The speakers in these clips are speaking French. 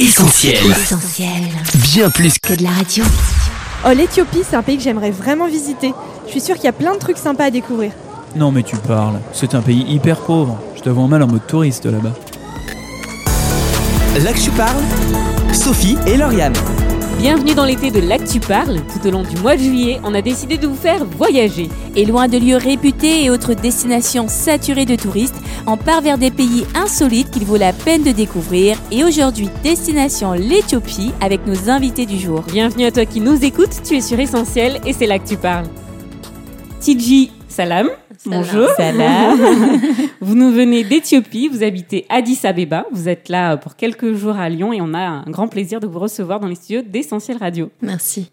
Essentiel. Essentiel. Bien plus que Que de la radio. Oh, l'Éthiopie, c'est un pays que j'aimerais vraiment visiter. Je suis sûre qu'il y a plein de trucs sympas à découvrir. Non mais tu parles, c'est un pays hyper pauvre. Je te vois mal en mode touriste là-bas. Là que tu parles, Sophie et Lauriane. Bienvenue dans l'été de l'Actu Parle. Tout au long du mois de juillet, on a décidé de vous faire voyager. Et loin de lieux réputés et autres destinations saturées de touristes, on part vers des pays insolites qu'il vaut la peine de découvrir. Et aujourd'hui, destination l'Éthiopie avec nos invités du jour. Bienvenue à toi qui nous écoutes, tu es sur Essentiel et c'est là que tu parles. Tidji, salam. Bonjour. Salam. Vous nous venez d'Éthiopie, vous habitez Addis Abeba, vous êtes là pour quelques jours à Lyon et on a un grand plaisir de vous recevoir dans les studios d'Essentiel Radio. Merci.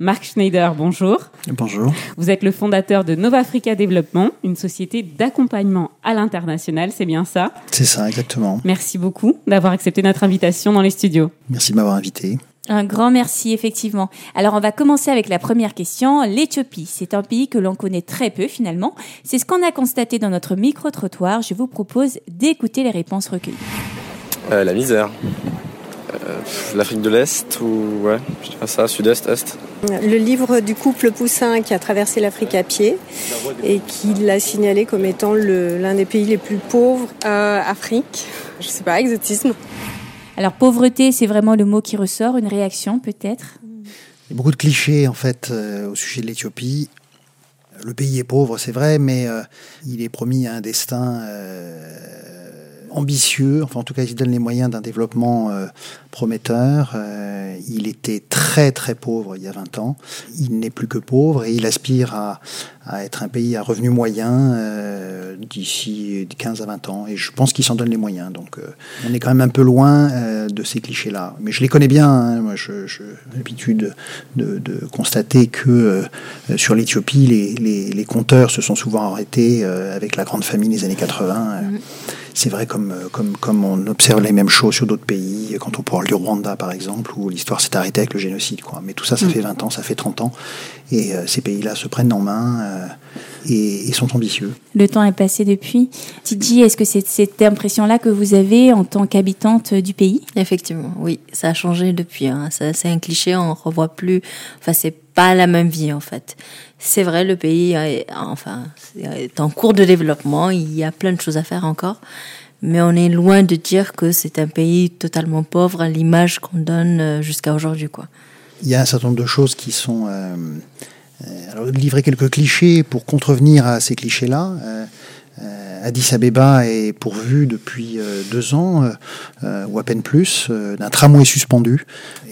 Marc Schneider, bonjour. Bonjour. Vous êtes le fondateur de Nova Africa Development, une société d'accompagnement à l'international, c'est bien ça? C'est ça, exactement. Merci beaucoup d'avoir accepté notre invitation dans les studios. Merci de m'avoir invité. Un grand merci, effectivement. Alors, on va commencer avec la première question. L'Éthiopie, c'est un pays que l'on connaît très peu, finalement. C'est ce qu'on a constaté dans notre micro-trottoir. Je vous propose d'écouter les réponses recueillies. Euh, la misère. Euh, L'Afrique de l'Est ou ouais, je dirais ça, Sud-Est, Est? Le livre du couple Poussin qui a traversé l'Afrique à pied et qui l'a signalé comme étant l'un des pays les plus pauvres. Euh, Afrique, je sais pas, exotisme. Alors, pauvreté, c'est vraiment le mot qui ressort. Une réaction, peut-être Il y a beaucoup de clichés en fait euh, au sujet de l'Éthiopie. Le pays est pauvre, c'est vrai, mais euh, il est promis à un destin euh, ambitieux. Enfin, en tout cas, il se donne les moyens d'un développement euh, prometteur. Euh, il était très très pauvre il y a 20 ans. Il n'est plus que pauvre et il aspire à, à être un pays à revenu moyen euh, d'ici 15 à 20 ans. Et je pense qu'il s'en donne les moyens. Donc, on est quand même un peu loin de ces clichés-là. Mais je les connais bien. hein. Moi, j'ai l'habitude de, constater que sur l'Éthiopie, les, les, compteurs se sont souvent arrêtés avec la grande famine des années 80. euh, c'est vrai comme, euh, comme, comme on observe les mêmes choses sur d'autres pays, quand on parle du Rwanda par exemple, où l'histoire s'est arrêtée avec le génocide. Quoi. Mais tout ça, ça fait 20 ans, ça fait 30 ans, et euh, ces pays-là se prennent en main euh, et, et sont ambitieux. Le temps est passé depuis. Titi, est-ce que c'est cette impression-là que vous avez en tant qu'habitante du pays? Effectivement, oui, ça a changé depuis. hein. Ça, C'est un cliché, on revoit plus. Enfin, c'est pas la même vie en fait. C'est vrai, le pays est, enfin, est en cours de développement. Il y a plein de choses à faire encore, mais on est loin de dire que c'est un pays totalement pauvre à l'image qu'on donne euh, jusqu'à aujourd'hui, quoi. Il y a un certain nombre de choses qui sont... euh, euh, alors, livrer quelques clichés pour contrevenir à ces clichés-là. Euh, Addis Abeba est pourvu depuis euh, deux ans, euh, euh, ou à peine plus, euh, d'un tramway suspendu.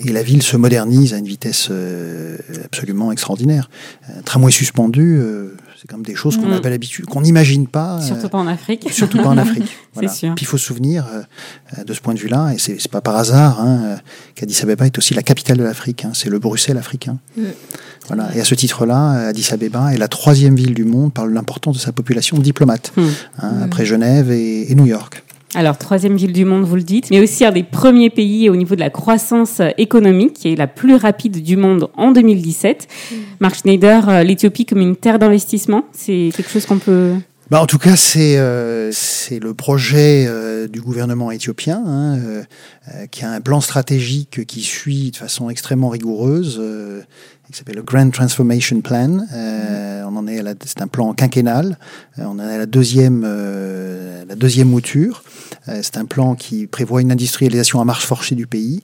Et la ville se modernise à une vitesse euh, absolument extraordinaire. Un tramway suspendu, euh, c'est comme des choses qu'on Mm. n'a pas l'habitude, qu'on n'imagine pas. Surtout pas en Afrique. Surtout pas en Afrique. Voilà. sûr. Puis il faut se souvenir euh, de ce point de vue-là, et c'est pas par hasard hein, qu'Addis Abeba est aussi la capitale de l'Afrique. hein. c'est le Bruxelles africain. Voilà. Et à ce titre-là, Addis Abeba est la troisième ville du monde par l'importance de sa population diplomate, Hmm. hein, après Genève et, et New York. Alors, troisième ville du monde, vous le dites, mais aussi un des premiers pays au niveau de la croissance économique, qui est la plus rapide du monde en 2017. Marc Schneider, euh, l'Éthiopie comme une terre d'investissement, c'est quelque chose qu'on peut... Bah, en tout cas, c'est euh, le projet euh, du gouvernement éthiopien hein, euh, euh, qui a un plan stratégique qui suit de façon extrêmement rigoureuse, euh, qui s'appelle le Grand Transformation Plan. Euh, on en est c'est un plan quinquennal. Euh, on en est à la deuxième euh, la deuxième mouture. Euh, c'est un plan qui prévoit une industrialisation à marche forcée du pays.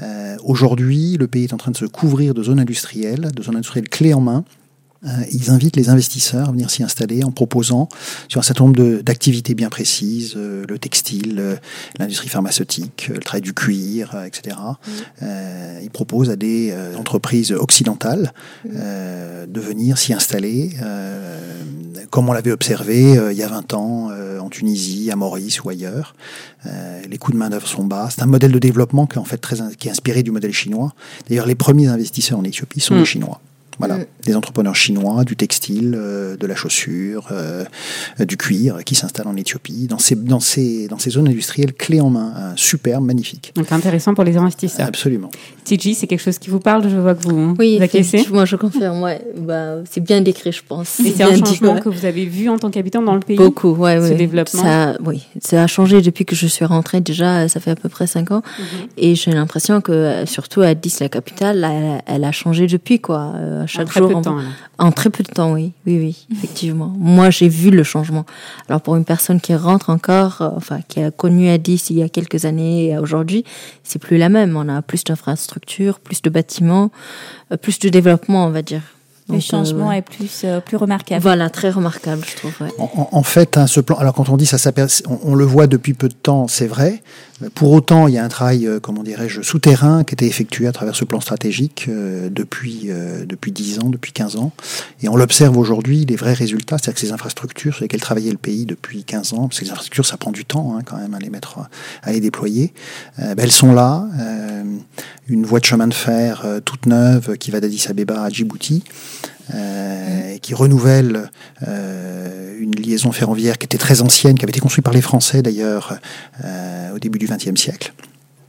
Euh, Aujourd'hui, le pays est en train de se couvrir de zones industrielles, de zones industrielles clés en main. Euh, ils invitent les investisseurs à venir s'y installer en proposant sur un certain nombre d'activités bien précises, euh, le textile, euh, l'industrie pharmaceutique, le travail du cuir, etc. Euh, ils proposent à des entreprises occidentales euh, de venir s'y installer, comme on l'avait observé il y a 20 ans en Tunisie, à Maurice ou ailleurs. Les coûts de main-d'œuvre sont bas. C'est un modèle de développement qui est en fait très in- qui est inspiré du modèle chinois. D'ailleurs, les premiers investisseurs en Éthiopie sont les Chinois. Voilà, Mm. des entrepreneurs chinois, du textile, euh, de la chaussure, euh, euh, du cuir, qui s'installent en Éthiopie, dans ces, dans ces, dans ces zones industrielles clés en main, hein, superbe, magnifique. Donc intéressant pour les investisseurs. Absolument. TG, c'est quelque chose qui vous parle Je vois que vous Oui, effectivement, je confirme. Ouais. Bah, c'est bien décrit, je pense. Et c'est un dit, changement ouais. que vous avez vu en tant qu'habitant dans le pays Beaucoup, ouais, ce ouais. développement. Ça, oui, ça a changé depuis que je suis rentrée. Déjà, ça fait à peu près cinq ans. Mhm. Et j'ai l'impression que, euh, surtout à Addis, la capitale, elle, elle a changé depuis, quoi. Euh, En chaque très jour, peu de on- temps. En très peu de temps, oui. Oui, oui, effectivement. Moi, j'ai vu le changement. Alors, pour une personne qui rentre encore, euh, enfin, qui a connu Addis il y a quelques années et aujourd'hui, c'est plus la même. On a plus d'infrastructures, plus de bâtiments, euh, plus de développement, on va dire. Le changement euh, est plus, euh, plus remarquable. Voilà, très remarquable, je trouve. ouais. En, en- en fait, hein, ce plan, alors quand on dit ça, on, on le voit depuis peu de temps, c'est vrai. Pour autant, il y a un travail, euh, comment dirais-je, souterrain qui a été effectué à travers ce plan stratégique euh, depuis euh, depuis 10 ans, depuis 15 ans. Et on l'observe aujourd'hui, les vrais résultats, c'est-à-dire que ces infrastructures sur lesquelles travaillait le pays depuis 15 ans, parce que ces infrastructures, ça prend du temps hein, quand même à les mettre, à les déployer, ben, elles sont là. Euh, une voie de chemin de fer euh, toute neuve qui va d'Addis Abeba à Djibouti. Euh, qui renouvelle euh, une liaison ferroviaire qui était très ancienne, qui avait été construite par les Français d'ailleurs euh, au début du XXe siècle.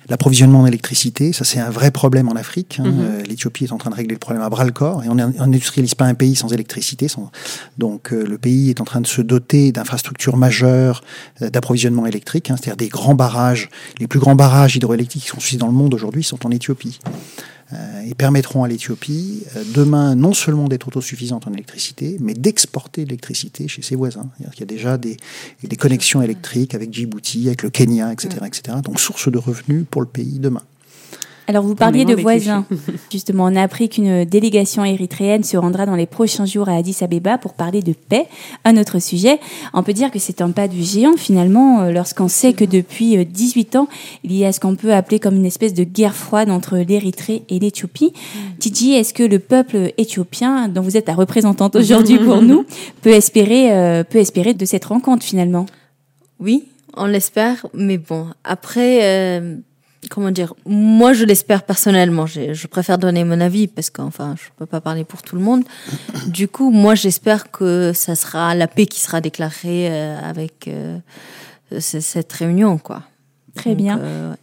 L'approvisionnement en électricité, ça c'est un vrai problème en Afrique. hein. Mhm. Euh, L'Éthiopie est en train de régler le problème à bras le corps et on n'industrialise pas un pays sans électricité. sans- Donc euh, le pays est en train de se doter d'infrastructures majeures euh, d'approvisionnement électrique, hein, c'est-à-dire des grands barrages. Les plus grands barrages hydroélectriques qui sont construits dans le monde aujourd'hui sont en Éthiopie et permettront à l'Éthiopie euh, demain non seulement d'être autosuffisante en électricité, mais d'exporter l'électricité chez ses voisins. Qu'il y a déjà des, des connexions électriques avec Djibouti, avec le Kenya, etc., etc. Donc source de revenus pour le pays demain. Alors vous parliez de voisins. Justement, on a appris qu'une délégation érythréenne se rendra dans les prochains jours à Addis Abeba pour parler de paix. Un autre sujet. On peut dire que c'est un pas du géant finalement euh, lorsqu'on sait que depuis euh, 18 ans, il y a ce qu'on peut appeler comme une espèce de guerre froide entre l'Érythrée et l'Éthiopie. Tiji, est-ce que le peuple éthiopien, dont vous êtes la représentante aujourd'hui pour nous, peut espérer, euh, peut espérer de cette rencontre finalement? Oui, on l'espère, mais bon, après, euh, comment dire, moi je l'espère personnellement, je, je préfère donner mon avis parce qu'enfin, je peux pas parler pour tout le monde. Du coup, moi j'espère que ça sera la paix qui sera déclarée euh, avec euh, cette réunion, quoi. Très Donc, bien. euh.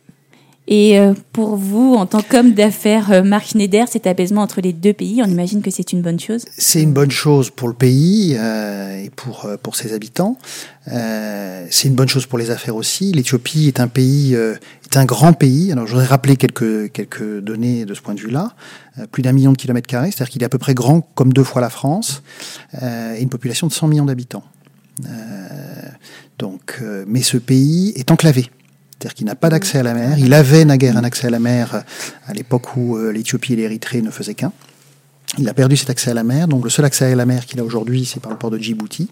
Et euh, pour vous, en tant qu'homme d'affaires, euh, Marc Schneider, cet apaisement entre les deux pays, on imagine que c'est une bonne chose? C'est une bonne chose pour le pays euh, et pour, pour ses habitants. C'est une bonne chose pour les affaires aussi. L'Éthiopie est un pays, est un grand pays. Alors, je voudrais rappeler quelques, quelques données de ce point de vue-là. Plus d'un million de kilomètres carrés, c'est-à-dire qu'il est à peu près grand comme deux fois la France, et une population de 100 millions d'habitants. Donc, mais ce pays est enclavé. C'est-à-dire qu'il n'a pas d'accès à la mer. Il avait naguère un accès à la mer euh, à l'époque où euh, l'Éthiopie et l'Érythrée ne faisaient qu'un. Il a perdu cet accès à la mer, donc le seul accès à la mer qu'il a aujourd'hui, c'est par le port de Djibouti.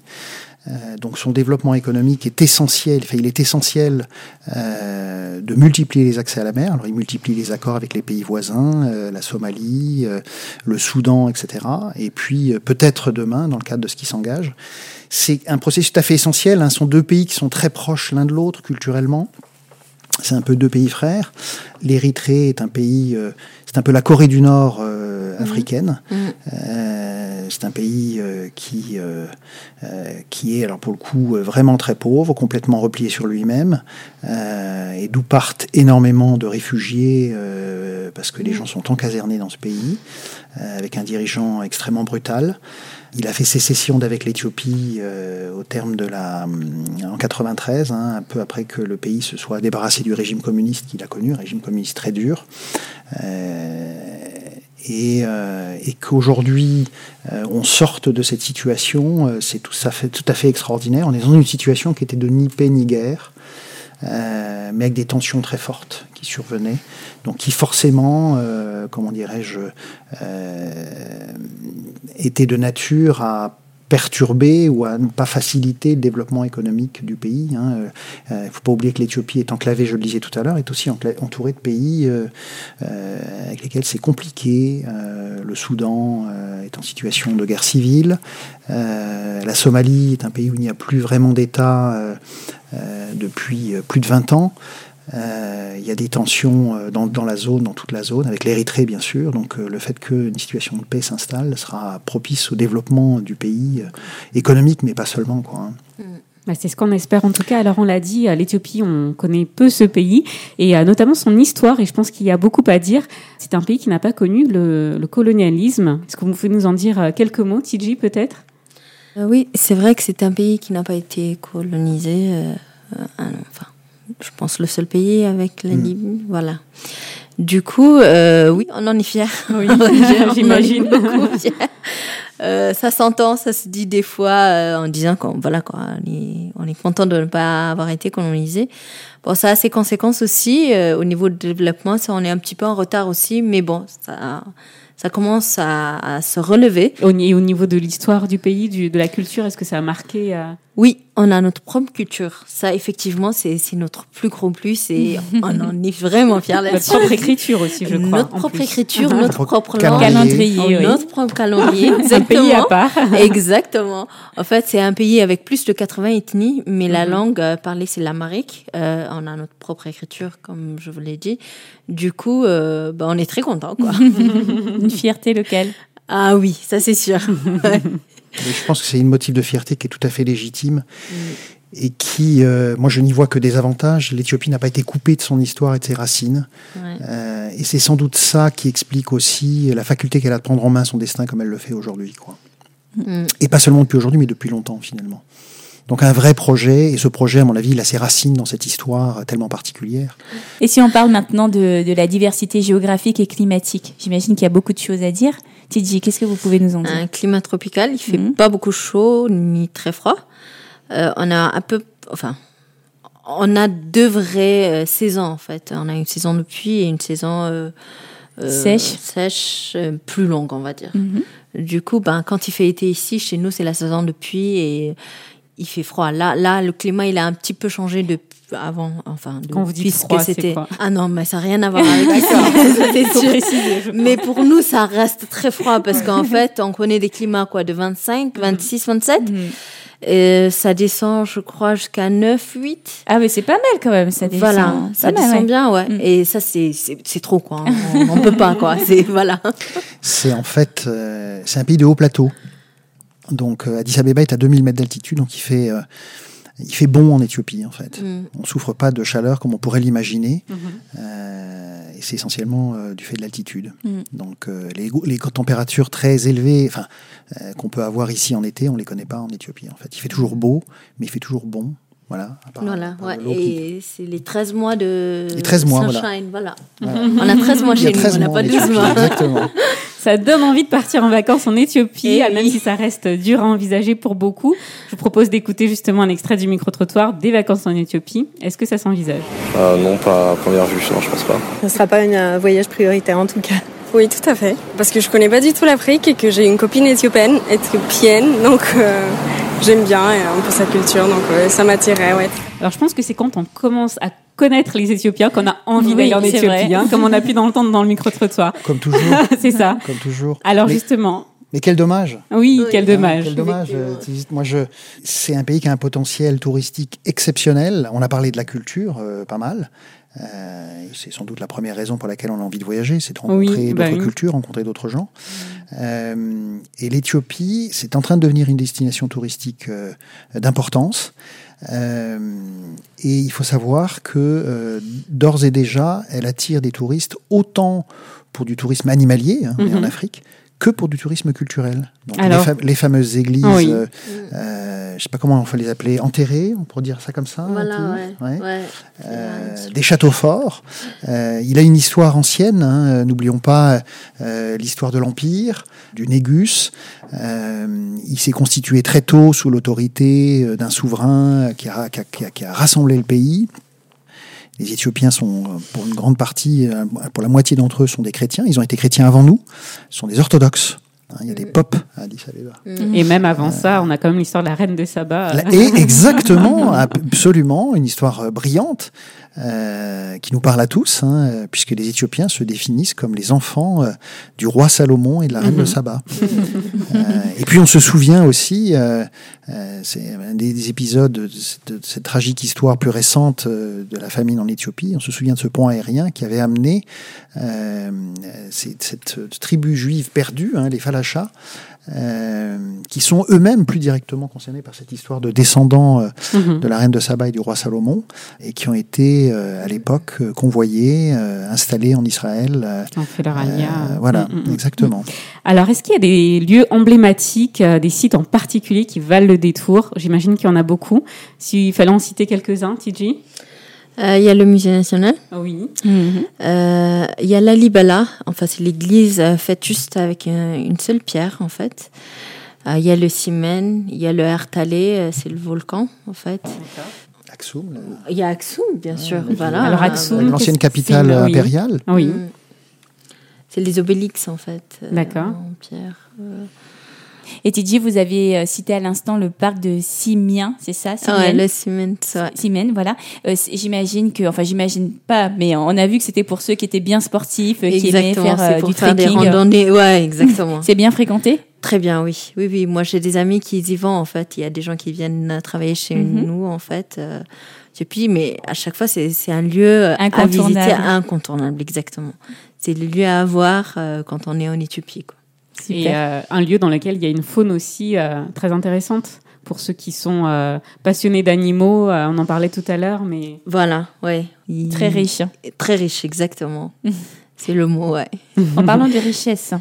Euh, donc son développement économique est essentiel, enfin il est essentiel de multiplier les accès à la mer. Alors il multiplie les accords avec les pays voisins, la Somalie, le Soudan, etc. Et puis peut-être demain, dans le cadre de ce qui s'engage, c'est un processus tout à fait essentiel. Hein. Ce sont deux pays qui sont très proches l'un de l'autre culturellement. C'est un peu deux pays frères. L'Érythrée est un pays, euh, c'est un peu la Corée du Nord euh, africaine. Mhm. Euh, c'est un pays euh, qui, euh, euh, qui est, alors pour le coup, vraiment très pauvre, complètement replié sur lui-même, euh, et d'où partent énormément de réfugiés, euh, parce que les gens sont encasernés dans ce pays, euh, avec un dirigeant extrêmement brutal. Il a fait sécession d'avec l'Éthiopie euh, au terme de la en 93, hein, un peu après que le pays se soit débarrassé du régime communiste qu'il a connu, un régime communiste très dur, euh, et, euh, et qu'aujourd'hui euh, on sorte de cette situation, euh, c'est tout tout à fait extraordinaire. On est dans une situation qui était de ni paix ni guerre. Euh, mais avec des tensions très fortes qui survenaient, donc qui forcément, euh, comment dirais-je, euh, étaient de nature à perturber ou à ne pas faciliter le développement économique du pays. Il hein. ne euh, faut pas oublier que l'Éthiopie est enclavée, je le disais tout à l'heure, est aussi entourée de pays euh, euh, avec lesquels c'est compliqué. Euh, le Soudan est en situation de guerre civile. la Somalie est un pays où il n'y a plus vraiment d'État depuis plus de 20 ans. Euh, il y a des tensions euh, dans, la zone, dans toute la zone, avec l'Érythrée bien sûr. Donc euh, le fait qu'une situation de paix s'installe sera propice au développement du pays euh, économique, mais pas seulement. Quoi, hein. Bah, c'est ce qu'on espère en tout cas. Alors on l'a dit, l'Éthiopie, on connaît peu ce pays et notamment son histoire. Et je pense qu'il y a beaucoup à dire. C'est un pays qui n'a pas connu le, le colonialisme. Est-ce que vous pouvez nous en dire quelques mots, Tiji peut-être? Oui, c'est vrai que c'est un pays qui n'a pas été colonisé. enfin, je pense, le seul pays avec la Libye. Voilà. Du coup, euh, oui, on en est fiers. Oui, j'imagine. Euh, ça s'entend, ça se dit des fois euh, en disant qu'on voilà quoi, on est, on est content de ne pas avoir été colonisé. Bon, ça a ses conséquences aussi euh, au niveau du développement. Ça, on est un petit peu en retard aussi, mais bon, ça, ça commence à, se relever. Au, au niveau de l'histoire du pays, du, de la culture, est-ce que ça a marqué euh... Oui, on a notre propre culture. Ça, effectivement, c'est notre plus gros plus et on en est vraiment fiers Notre propre écriture aussi, je crois. Notre propre plus. écriture, notre propre langue. Calendrier, oui. Notre propre calendrier. un pays à part. Exactement. En fait, c'est un pays avec plus de 80 ethnies, mais la langue euh, parlée, c'est l'amérique. Euh, on a notre propre écriture, comme je vous l'ai dit. Du coup, euh, bah, on est très content, quoi. Une fierté locale. Ah oui, ça c'est sûr. Je pense que c'est une motif de fierté qui est tout à fait légitime mm. et qui, euh, moi, je n'y vois que des avantages. L'Éthiopie n'a pas été coupée de son histoire et de ses racines. Ouais. Euh, et c'est sans doute ça qui explique aussi la faculté qu'elle a de prendre en main son destin comme elle le fait aujourd'hui. Mm. Et pas seulement depuis aujourd'hui, mais depuis longtemps, finalement. Donc un vrai projet, et ce projet, à mon avis, il a ses racines dans cette histoire tellement particulière. Et si on parle maintenant de, de la diversité géographique et climatique, j'imagine qu'il y a beaucoup de choses à dire. Tidji, qu'est-ce que vous pouvez nous en dire? Un climat tropical, il fait mmh. pas beaucoup chaud ni très froid. Euh, on a un peu, enfin, on a deux vraies euh, saisons en fait. On a une saison de pluie et une saison euh, sèche, sèche plus longue, on va dire. Mmh. Du coup, ben quand il fait été ici, chez nous, c'est la saison de pluie et il fait froid. Là, là, le climat, il a un petit peu changé depuis avant, enfin, quand vous dites froid, c'était. Quoi Ah non, mais ça n'a rien à voir avec ça. préciser, mais pour nous, ça reste très froid parce qu'en fait, on connaît des climats quoi, de 25, 26, 27. Mmh. Et ça descend, je crois, jusqu'à 9, 8. Ah, mais c'est pas mal quand même, ça descend. Voilà, ça mal, descend ouais. bien, ouais. Mm. Et ça, c'est trop, quoi. On, on peut pas, quoi. C'est, voilà. C'est en fait, euh, c'est un pays de haut plateau. Donc, euh, Addis Abeba est à 2000 mètres d'altitude, donc il fait, euh, il fait bon en Éthiopie, en fait. Mm. On souffre pas de chaleur comme on pourrait l'imaginer. Mhm. Euh, et c'est essentiellement euh, du fait de l'altitude. Mm. Donc, les, les températures très élevées, enfin, qu'on peut avoir ici en été, on les connaît pas en Éthiopie, en fait. Il fait toujours beau, mais il fait toujours bon. Voilà. part- Voilà, ouais. qui- Et c'est les 13 mois de. Les 13 mois, sunshine, voilà. Voilà. On a 13 mois chez nous, 13 on n'a pas en 12 Éthiopie, mois. Exactement. Ça donne envie de partir en vacances en Éthiopie, Eh même oui. si ça reste dur à envisager pour beaucoup. Je vous propose d'écouter justement un extrait du micro-trottoir des vacances en Éthiopie. Est-ce que ça s'envisage? Euh, non, pas à première vue, non, je pense pas. Ça ne sera pas un euh, voyage prioritaire en tout cas. Oui, tout à fait. Parce que je connais pas du tout l'Afrique et que j'ai une copine éthiopienne, éthiopienne donc euh, j'aime bien un peu sa culture, donc euh, ça m'attirait, ouais. Alors je pense que c'est quand on commence à connaître les Éthiopiens qu'on a envie Oui, d'aller en Éthiopie, hein, comme on a pu d'entendre dans le micro-trottoir. Comme toujours. c'est ça. Comme toujours. Alors Mais- justement, Mais quel dommage. oui, Oui. quel dommage. Quel dommage. euh, c'est- Moi, je, c'est un pays qui a un potentiel touristique exceptionnel. On a parlé de la culture, euh, pas mal. Euh, c'est sans doute la première raison pour laquelle on a envie de voyager, c'est de rencontrer Oui, bah d'autres oui. cultures, rencontrer d'autres gens. Euh, et l'Éthiopie, c'est en train de devenir une destination touristique euh, d'importance. Euh, et il faut savoir que euh, d'ores et déjà, elle attire des touristes autant pour du tourisme animalier hein, en Mhm. Afrique que pour du tourisme culturel. Donc les, Alors fa- les fameuses églises, Oui. euh, euh, je sais pas comment on faut les appeler, enterrées, on pourrait dire ça comme ça. Voilà, ouais. ouais. ouais. Euh, des châteaux forts. Euh, il a une histoire ancienne. hein, euh, N'oublions pas euh, l'histoire de l'Empire, du Négus. Euh, il s'est constitué très tôt sous l'autorité d'un souverain qui a, qui, a, qui a- qui a rassemblé le pays. Les Éthiopiens sont, euh, pour une grande partie, euh, pour la moitié d'entre eux, sont des chrétiens. Ils ont été chrétiens avant nous. Ce sont des orthodoxes. Hein, il y a des pop à Addis Abeba. Et même avant ça, on a quand même l'histoire de la reine de Saba. Et exactement, absolument, une histoire euh, brillante euh, qui nous parle à tous, hein, euh, puisque les Éthiopiens se définissent comme les enfants euh, du roi Salomon et de la reine de Saba. Euh, et puis on se souvient aussi, c'est un des, des épisodes de cette, de cette tragique histoire plus récente de la famine en Éthiopie. On se souvient de ce pont aérien qui avait amené euh, cette, cette tribu juive perdue, hein, les Falachas, euh, qui sont eux-mêmes plus directement concernés par cette histoire de descendants euh, Mhm. de la reine de Saba et du roi Salomon, et qui ont été euh, à l'époque convoyés, installés en Israël. alia. euh, voilà, Mm, mm, mm. exactement. Alors, est-ce qu'il y a des lieux emblématiques, des sites en particulier qui valent le détour? J'imagine qu'il y en a beaucoup. S'il fallait en citer quelques-uns, Euh, Il y a le musée national. Oui. Euh, Il y a l'Alibala. Enfin, c'est l'église euh, faite juste avec un- une seule pierre, en fait. Euh, Il y a le Simen. Il y a le Ertalé. euh, c'est le volcan, en fait. Aksum, Il y a Aksum, bien sûr. voilà. Alors, Aksum, l'ancienne capitale oui. impériale. Oui. Mm. C'est les obélix, en fait. euh, D'accord. En pierre. Et Tidji, vous avez euh, cité à l'instant le parc de Simien, c'est ça Ah ouais, Simien le Simen, ouais. Simen, voilà. Euh, j'imagine que, enfin, j'imagine pas, mais on a vu que c'était pour ceux qui étaient bien sportifs, euh, qui aimaient faire euh, pour du faire des trekking. randonnées. Ouais, exactement. C'est bien fréquenté? Très bien, oui. Oui, oui. Moi, j'ai des amis qui y vont, en fait. Il y a des gens qui viennent travailler chez Mhm. nous, en fait. Euh, et puis, mais à chaque fois, c'est un lieu euh, à Incontournable. visiter, incontournable, exactement. C'est le lieu à voir euh, quand on est en Éthiopie, quoi. Et euh, un lieu dans lequel il y a une faune aussi euh, très intéressante pour ceux qui sont euh, passionnés d'animaux. on en parlait tout à l'heure, mais Voilà, ouais. Il- Très riche. Très riche, exactement. c'est le mot, ouais. En parlant de richesse,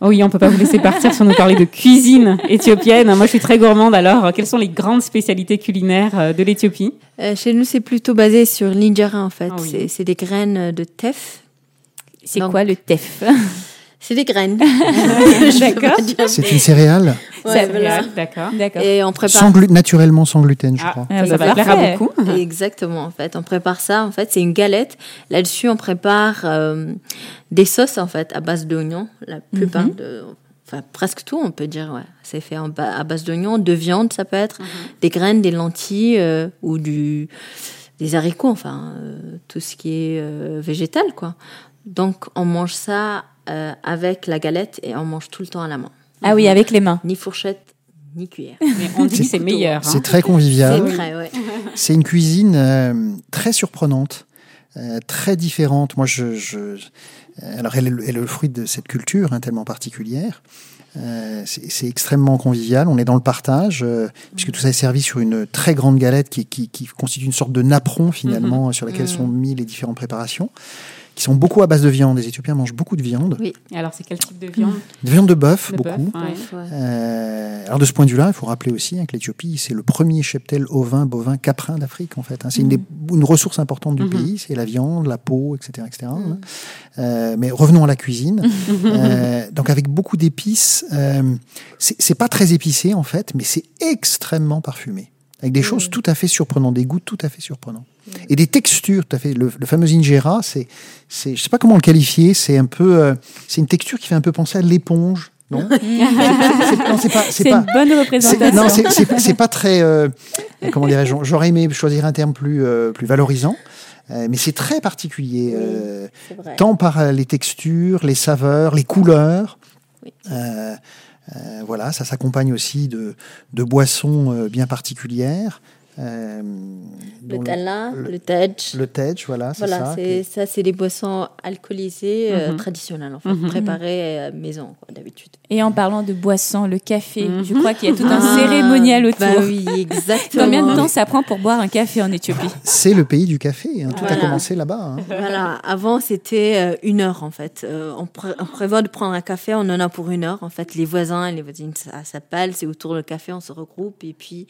Oh oui, on peut pas vous laisser partir sans nous parler de cuisine éthiopienne. Moi, je suis très gourmande. Alors, quelles sont les grandes spécialités culinaires de l'Éthiopie? Chez nous, c'est plutôt basé sur l'injera, en fait. Ah oui. C'est- des graines de teff. c'est quoi le tef C'est des graines. D'accord. C'est une céréale Ouais, voilà. D'accord. D'accord. Et on prépare sans glu- naturellement sans gluten, je Ah, crois. Ah, ça, ça bah, va plaire à parfait. beaucoup. Exactement, en fait. On prépare ça, en fait, c'est une galette. Là-dessus, on prépare euh, des sauces, en fait, à base d'oignons. La plupart de... Enfin, presque tout, on peut dire, ouais. C'est fait en ba- à base d'oignons, de viande, ça peut être, des graines, des lentilles euh, ou du, des haricots, enfin, euh, tout ce qui est euh, végétal, quoi. Donc, on mange ça euh, avec la galette et on mange tout le temps à la main. Ah oui, avec les mains. Ni fourchette, ni cuillère. Mais on dit que c'est meilleur. hein. C'est très convivial. C'est très, ouais. C'est une cuisine euh, très surprenante, euh, très différente. Moi, je, je- alors elle est, le, elle est le fruit de cette culture hein, tellement particulière. Euh, c'est extrêmement convivial. On est dans le partage, euh, puisque tout ça est servi sur une très grande galette qui, qui, qui constitue une sorte de napperon finalement sur laquelle sont mis les différentes préparations, qui sont beaucoup à base de viande. Les Éthiopiens mangent beaucoup de viande, Oui. Alors, c'est quel type de viande de viande de bœuf beaucoup. bœuf, ouais. Ouais. Euh, alors de ce point de vue-là, il faut rappeler aussi hein, que l'Éthiopie, c'est le premier cheptel ovin, bovin, caprin d'Afrique en fait. hein. C'est une, des- une ressource importante du Mhm. pays, c'est la viande, la peau, etc. etc. hein. Euh, mais revenons à la cuisine. Euh, donc avec beaucoup d'épices, euh, c'est pas très épicé en fait, mais c'est extrêmement parfumé. Avec des choses tout à fait surprenantes, des goûts tout à fait surprenants. Et des textures tout à fait. Le, le fameux injera, c'est, c'est, je sais pas comment le qualifier, c'est un peu, euh, c'est une texture qui fait un peu penser à l'éponge, non? C'est- c'est- Non, c'est pas, c'est C'est pas, une bonne c'est- représentation. non, c'est- c'est c'est pas très. euh, comment dirais-je J'aurais aimé choisir un terme plus, euh, plus valorisant, euh, mais c'est très particulier, euh, tant par les textures, les saveurs, les couleurs. Oui. Euh, euh, voilà, ça s'accompagne aussi de, de boissons euh, bien particulières. Euh, Le tala, le- le tej. le tej, voilà, c'est Voilà, ça. c'est ça, c'est des boissons alcoolisées euh, Mhm. traditionnelles, en fait, Mhm. préparées à maison, quoi, d'habitude. Et en parlant de boissons, le café, Mhm. je crois qu'il y a tout un Ah, cérémonial autour. Bah oui, exactement. Combien de temps ça prend pour boire un café en Éthiopie? C'est le pays du café. hein, Tout a commencé là-bas. hein. Voilà, avant c'était euh, une heure en fait. Euh, on, pré- on prévoit de prendre un café, on en a pour une heure. En fait, les voisins et les voisines ça s'appellent, c'est autour du café, on se regroupe et puis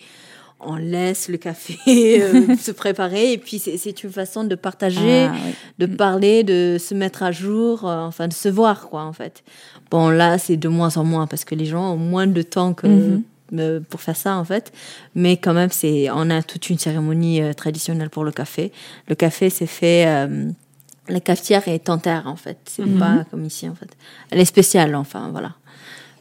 on laisse le café euh, se préparer. Et puis c'est- une façon de partager, Ah, oui. de parler, de se mettre à jour, euh, enfin de se voir quoi en fait. Bon là c'est de moins en moins parce que les gens ont moins de temps que Mhm. euh, pour faire ça en fait, mais quand même c'est on a toute une cérémonie traditionnelle pour le café. Le café c'est fait la cafetière est en terre en fait, c'est Mhm. pas comme ici en fait. Elle est spéciale enfin voilà.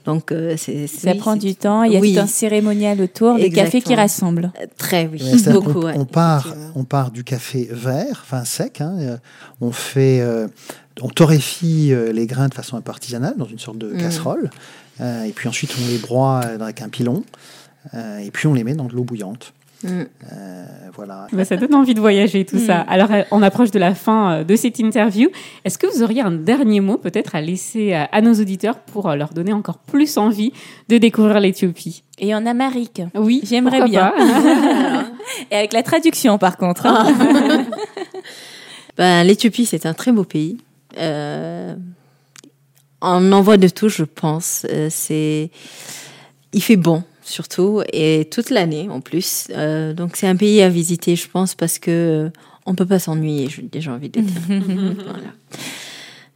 Donc, euh, c'est, Ça oui, prend c'est- du temps, il y a Oui. tout un cérémonial autour, le café qui Exactement. rassemble. Très, oui. Beaucoup, ouais, on, part, on part du café vert, enfin sec. hein, euh, on fait, euh, on torréfie euh, les grains de façon un peu artisanale dans une sorte de Mm. casserole, euh, et puis ensuite on les broie euh, avec un pilon, euh, et puis on les met dans de l'eau bouillante. Mm. Euh, voilà. Bah, ça donne envie de voyager tout Mm. ça. Alors, euh, on approche de la fin euh, de cette interview. Est-ce que vous auriez un dernier mot peut-être à laisser à nos auditeurs pour leur donner encore plus envie de découvrir l'Éthiopie? Et on a Marik. Oui, J'aimerais bien. pas. Et avec la traduction, par contre. hein. Ben, L'Éthiopie, c'est un très beau pays. Euh, on en voit de tout, je pense. Euh, c'est, il fait bon, surtout, et toute l'année en plus. Euh, donc, c'est un pays à visiter, je pense, parce que on peut pas s'ennuyer, j'ai déjà envie de dire. voilà.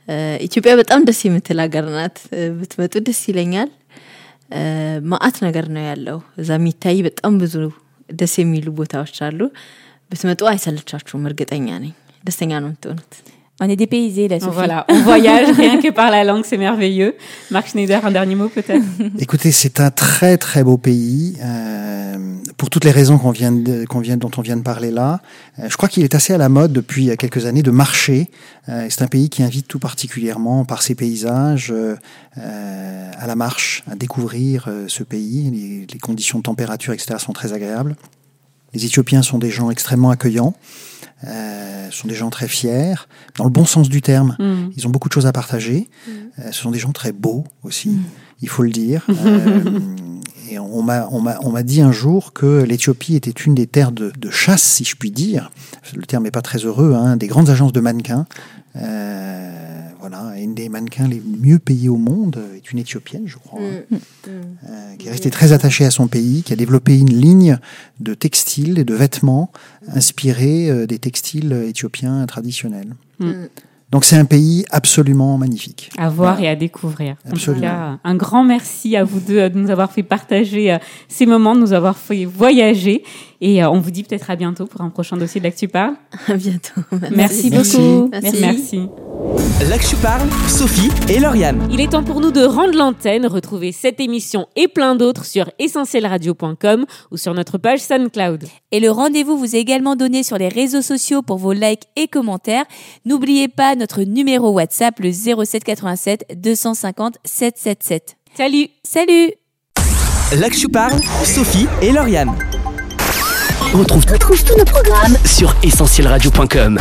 Euh, ኢትዮጵያ በጣም ደስ የምትል ሀገር ናት። እ፣ ብትመጡ ደስ ይለኛል። እ፣ መዓት ነገር ነው ያለው። እዛ የሚታይ በጣም ብዙ ደስ የሚሉ ቦታዎች አሉ። ብትመጡ አይሰለቻችሁም፣ እርግጠኛ ነኝ። ደስተኛ ነው የምትሆኑት። on est dépaysés, là, Sophie. Voilà, on voyage rien que par la langue, c'est merveilleux. Marc Schneider, un dernier mot peut-être? Écoutez, c'est un très très beau pays euh, pour toutes les raisons qu'on vient de, qu'on vient, dont on vient de parler là. Euh, je crois qu'il est assez à la mode depuis quelques années de marcher. Euh, c'est un pays qui invite tout particulièrement par ses paysages à la marche, à découvrir euh, ce pays. Les, les conditions de température, etc., sont très agréables. Les Éthiopiens sont des gens extrêmement accueillants. Euh, sont des gens très fiers, dans le bon sens du terme. Mm. Ils ont beaucoup de choses à partager. Euh, ce sont des gens très beaux aussi, il faut le dire. Euh, et on m'a on dit un jour que l'Éthiopie était une des terres de, de chasse, si je puis dire. Le terme n'est pas très heureux. Hein, des grandes agences de mannequins. Euh, voilà, et une des mannequins les mieux payés au monde est une Éthiopienne, je crois, hein, euh, qui est restée très attachée à son pays, qui a développé une ligne de textiles et de vêtements inspirés euh, des textiles éthiopiens traditionnels. Mm. Donc c'est un pays absolument magnifique. À voir et à découvrir. En tout Absolument. cas, un grand merci à vous deux de nous avoir fait partager euh, ces moments, de nous avoir fait voyager. Et on vous dit peut-être à bientôt pour un prochain dossier de l'Actu Parle. À bientôt. Merci, Merci. beaucoup. Merci. Merci. L'Actu parle, Sophie et Lauriane. Il est temps pour nous de rendre l'antenne. Retrouvez cette émission et plein d'autres sur essentielradio.com ou sur notre page SoundCloud. Et le rendez-vous vous est également donné sur les réseaux sociaux pour vos likes et commentaires. N'oubliez pas notre numéro WhatsApp, le 07 87 250 777. Salut Salut L'Actu parle, Sophie et Lauriane. On retrouve, tous nos programmes sur essentielradio.com.